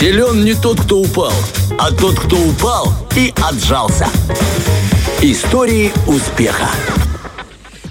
Силен не тот, кто упал, а тот, кто упал и отжался. Истории успеха.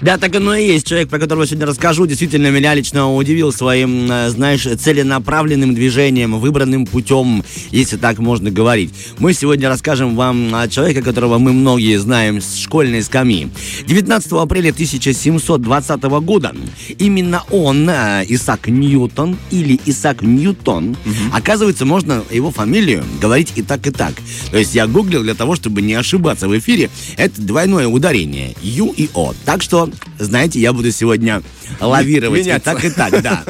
Да, так оно и есть. Человек, про которого сегодня расскажу, действительно меня лично удивил своим, э, знаешь, целенаправленным движением, выбранным путем, если так можно говорить. Мы сегодня расскажем вам о человеке, которого мы многие знаем с школьной скамьи. 19 апреля 1720 года именно он, э, Исаак Ньютон или Исаак Ньютон, угу. оказывается, можно его фамилию говорить и так, и так. То есть я гуглил для того, чтобы не ошибаться в эфире. Это двойное ударение. Ю и О. Так что знаете, я буду сегодня лавировать и так, и так, да.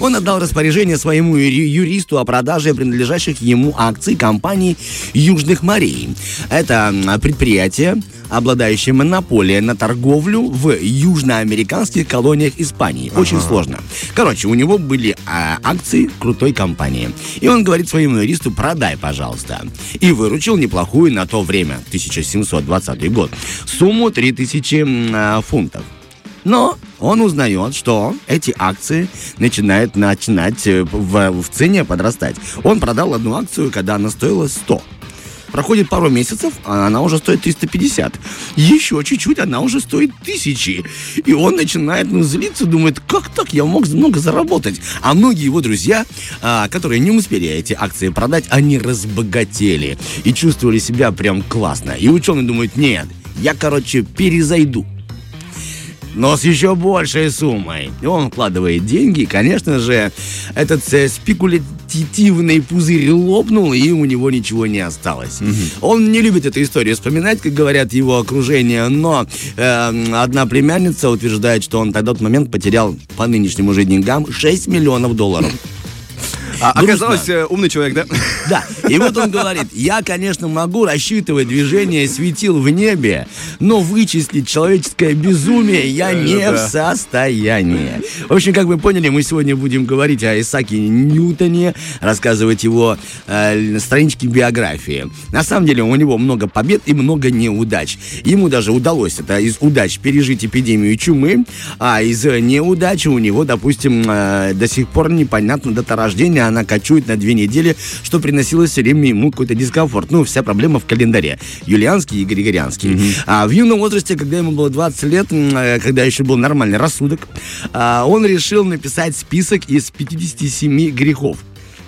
Он отдал распоряжение своему юристу о продаже принадлежащих ему акций компании Южных морей. Это предприятие, обладающее монополией на торговлю в южноамериканских колониях Испании. Очень ага. сложно. Короче, у него были а, акции крутой компании. И он говорит своему юристу, продай, пожалуйста. И выручил неплохую на то время, 1720 год, сумму 3000 а, фунтов. Но он узнает, что эти акции начинают начинать э, в, в цене подрастать. Он продал одну акцию, когда она стоила 100. Проходит пару месяцев, а она уже стоит 350. Еще чуть-чуть, она уже стоит тысячи. И он начинает ну, злиться, думает, как так, я мог много заработать. А многие его друзья, а, которые не успели эти акции продать, они разбогатели и чувствовали себя прям классно. И ученый думает, нет, я, короче, перезайду но с еще большей суммой. И он вкладывает деньги, и, конечно же, этот э, спекулятивный пузырь лопнул, и у него ничего не осталось. Угу. Он не любит эту историю вспоминать, как говорят его окружение, но э, одна племянница утверждает, что он тогда в тот момент потерял по нынешним уже деньгам 6 миллионов долларов. А, оказалось, э, умный человек, да? Да. И вот он говорит, я, конечно, могу рассчитывать движение светил в небе, но вычислить человеческое безумие я не в состоянии. В общем, как вы поняли, мы сегодня будем говорить о Исаке Ньютоне, рассказывать его э, странички биографии. На самом деле у него много побед и много неудач. Ему даже удалось это из удач пережить эпидемию чумы, а из неудач у него, допустим, э, до сих пор непонятно дата рождения она кочует на две недели, что приносило все время ему какой-то дискомфорт. Ну, вся проблема в календаре. Юлианский и Григорианский. Mm-hmm. А в юном возрасте, когда ему было 20 лет, э, когда еще был нормальный рассудок, а, он решил написать список из 57 грехов.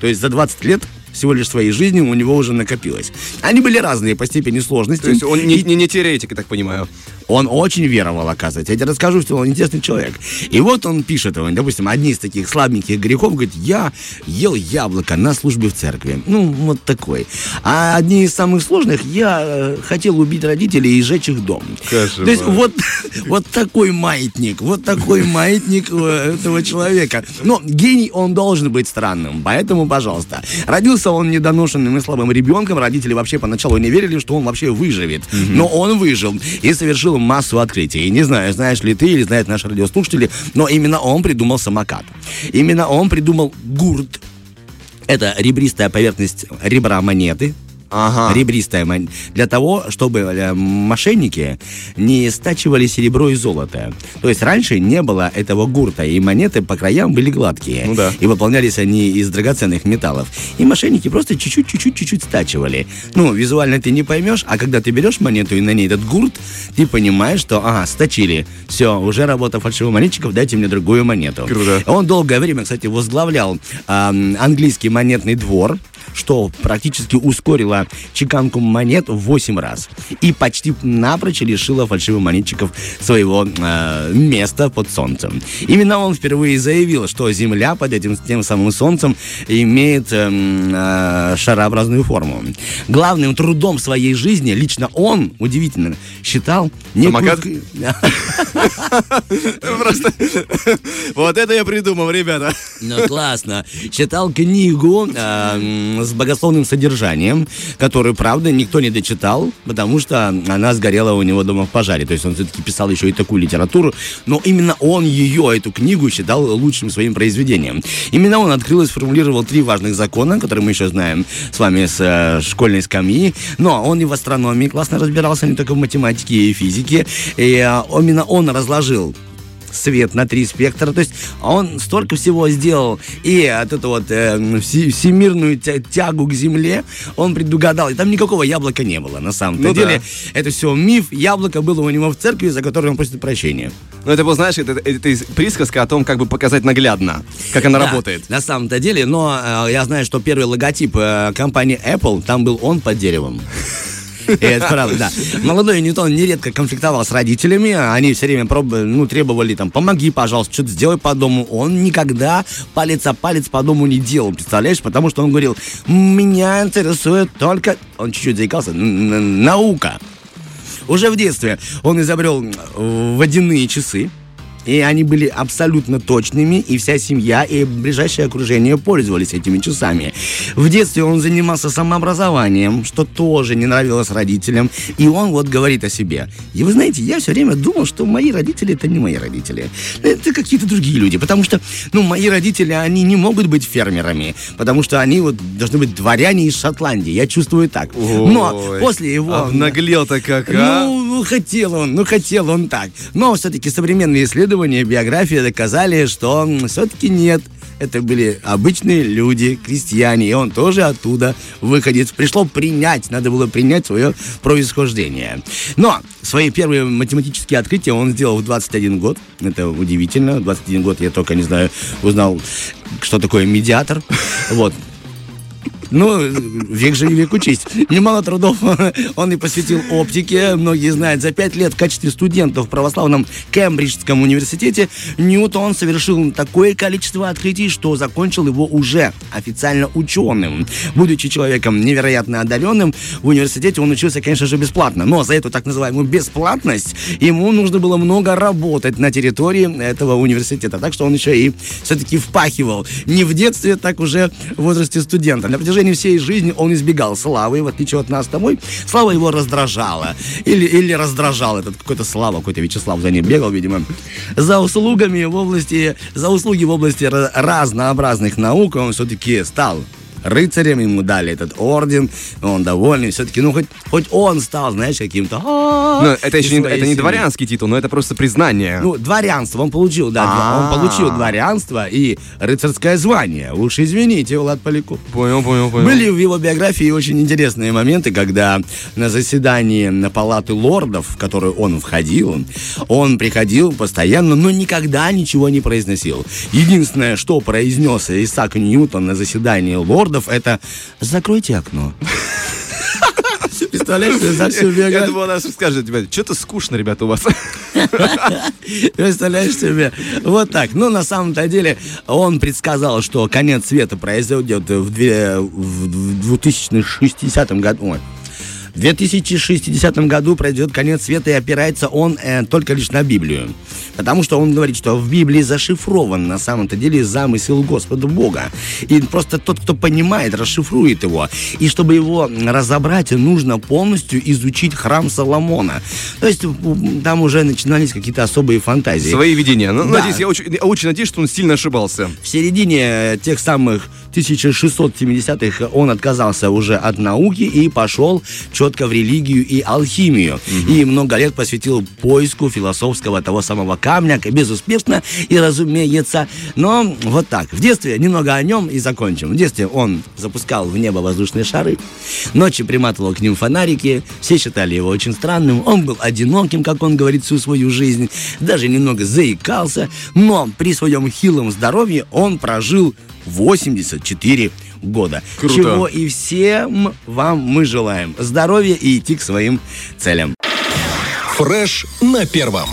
То есть за 20 лет всего лишь своей жизни у него уже накопилось. Они были разные по степени сложности. То есть он не, не, не теоретик, я так понимаю. Он очень веровал, оказывается. Я тебе расскажу, что он интересный человек. И вот он пишет, допустим, одни из таких слабеньких грехов, говорит, я ел яблоко на службе в церкви. Ну, вот такой. А одни из самых сложных, я э, хотел убить родителей и сжечь их дом. Кошмар. То есть вот, вот такой маятник, вот такой маятник этого человека. Но гений, он должен быть странным, поэтому, пожалуйста. Родился он недоношенным и слабым ребенком, родители вообще поначалу не верили, что он вообще выживет. Но он выжил и совершил массу открытий. И не знаю, знаешь ли ты или знают наши радиослушатели, но именно он придумал самокат. Именно он придумал гурт. Это ребристая поверхность ребра монеты, ага. ребристая, для того, чтобы э, мошенники не стачивали серебро и золото. То есть раньше не было этого гурта, и монеты по краям были гладкие. Ну да. И выполнялись они из драгоценных металлов. И мошенники просто чуть-чуть, чуть-чуть, чуть-чуть стачивали. Ну, визуально ты не поймешь, а когда ты берешь монету и на ней этот гурт, ты понимаешь, что, ага, стачили. Все, уже работа фальшивомонетчиков, дайте мне другую монету. Круто. Он долгое время, кстати, возглавлял э, английский монетный двор, что практически ускорило чеканку монет в 8 раз и почти напрочь лишило фальшивомонетчиков своего э, места под солнцем. Именно он впервые заявил, что Земля под этим тем самым солнцем имеет э, э, шарообразную форму. Главным трудом своей жизни лично он, удивительно, считал некую... Просто... Вот это я придумал, ребята. Ну, классно. Читал книгу э, с богословным содержанием, которую, правда, никто не дочитал, потому что она сгорела у него дома в пожаре. То есть он все-таки писал еще и такую литературу, но именно он ее, эту книгу, считал лучшим своим произведением. Именно он открыл и сформулировал три важных закона, которые мы еще знаем с вами с э, школьной скамьи. Но он и в астрономии классно разбирался, не только в математике и физике. И э, именно он разложил свет на три спектра. То есть он столько всего сделал. И от эту вот э, всемирную тягу к Земле он предугадал. И там никакого яблока не было, на самом ну, деле. Да. Это все миф. Яблоко было у него в церкви, за которое он просит прощения. Ну, это, вот, знаешь, это, это, это присказка о том, как бы показать наглядно, как она да, работает. На самом-то деле, но э, я знаю, что первый логотип э, компании Apple, там был он под деревом. И это правда, да. Молодой Ньютон нередко конфликтовал с родителями. Они все время пробовали, ну, требовали там, помоги, пожалуйста, что-то сделай по дому. Он никогда палец о палец по дому не делал, представляешь? Потому что он говорил, меня интересует только... Он чуть-чуть заикался. Наука. Уже в детстве он изобрел водяные часы и они были абсолютно точными, и вся семья и ближайшее окружение пользовались этими часами. В детстве он занимался самообразованием, что тоже не нравилось родителям, и он вот говорит о себе. И вы знаете, я все время думал, что мои родители это не мои родители. Это какие-то другие люди, потому что, ну, мои родители, они не могут быть фермерами, потому что они вот должны быть дворяне из Шотландии, я чувствую так. Но Ой, после его... Обнаглел-то как, а? Ну, ну, хотел он, ну, хотел он так. Но все-таки современные исследования исследования биографии доказали, что все-таки нет. Это были обычные люди, крестьяне, и он тоже оттуда выходит. Пришло принять, надо было принять свое происхождение. Но свои первые математические открытия он сделал в 21 год. Это удивительно. В 21 год я только, не знаю, узнал, что такое медиатор. Вот. Ну, век живи, век учись. Немало трудов он и посвятил оптике. Многие знают, за пять лет в качестве студента в православном Кембриджском университете Ньютон совершил такое количество открытий, что закончил его уже официально ученым. Будучи человеком невероятно одаренным, в университете он учился, конечно же, бесплатно. Но за эту так называемую бесплатность ему нужно было много работать на территории этого университета. Так что он еще и все-таки впахивал. Не в детстве, так уже в возрасте студента. На протяжении всей жизни он избегал славы, в отличие от нас тобой. Слава его раздражала. Или, или раздражал этот какой-то Слава, какой-то Вячеслав за ним бегал, видимо. За услугами в области, за услуги в области разнообразных наук он все-таки стал рыцарем, ему дали этот орден, он довольный, все-таки, ну, хоть, хоть он стал, знаешь, каким-то... Ну, это еще не, это не дворянский титул, но это просто признание. Ну, дворянство он получил, да, он а. получил дворянство и рыцарское звание. Уж извините, Влад Поляков. Понял, понял, понял. Были в его биографии очень интересные моменты, когда на заседании на палаты лордов, в которую он входил, он приходил постоянно, но никогда ничего не произносил. Единственное, что произнес Исаак Ньютон на заседании лордов, рекордов это «Закройте окно». Представляешь, за всю биографию. Я думал, она скажет тебе, что-то скучно, ребята, у вас. Представляешь себе? Вот так. Ну, на самом-то деле, он предсказал, что конец света произойдет в 2060 году. Ой, в 2060 году пройдет конец света, и опирается он э, только лишь на Библию. Потому что он говорит, что в Библии зашифрован на самом-то деле замысел Господа Бога. И просто тот, кто понимает, расшифрует его. И чтобы его разобрать, нужно полностью изучить храм Соломона. То есть там уже начинались какие-то особые фантазии. Свои видения. Ну, да. надеюсь, я очень, я очень надеюсь, что он сильно ошибался. В середине тех самых 1670-х он отказался уже от науки и пошел четко в религию и алхимию. Угу. И много лет посвятил поиску философского того самого камня, безуспешно и разумеется. Но вот так. В детстве немного о нем и закончим. В детстве он запускал в небо воздушные шары, ночи приматывал к ним фонарики, все считали его очень странным, он был одиноким, как он говорит, всю свою жизнь, даже немного заикался, но при своем хилом здоровье он прожил 84 года. Круто. Чего и всем вам мы желаем. Здоровья и идти к своим целям. Фреш на первом.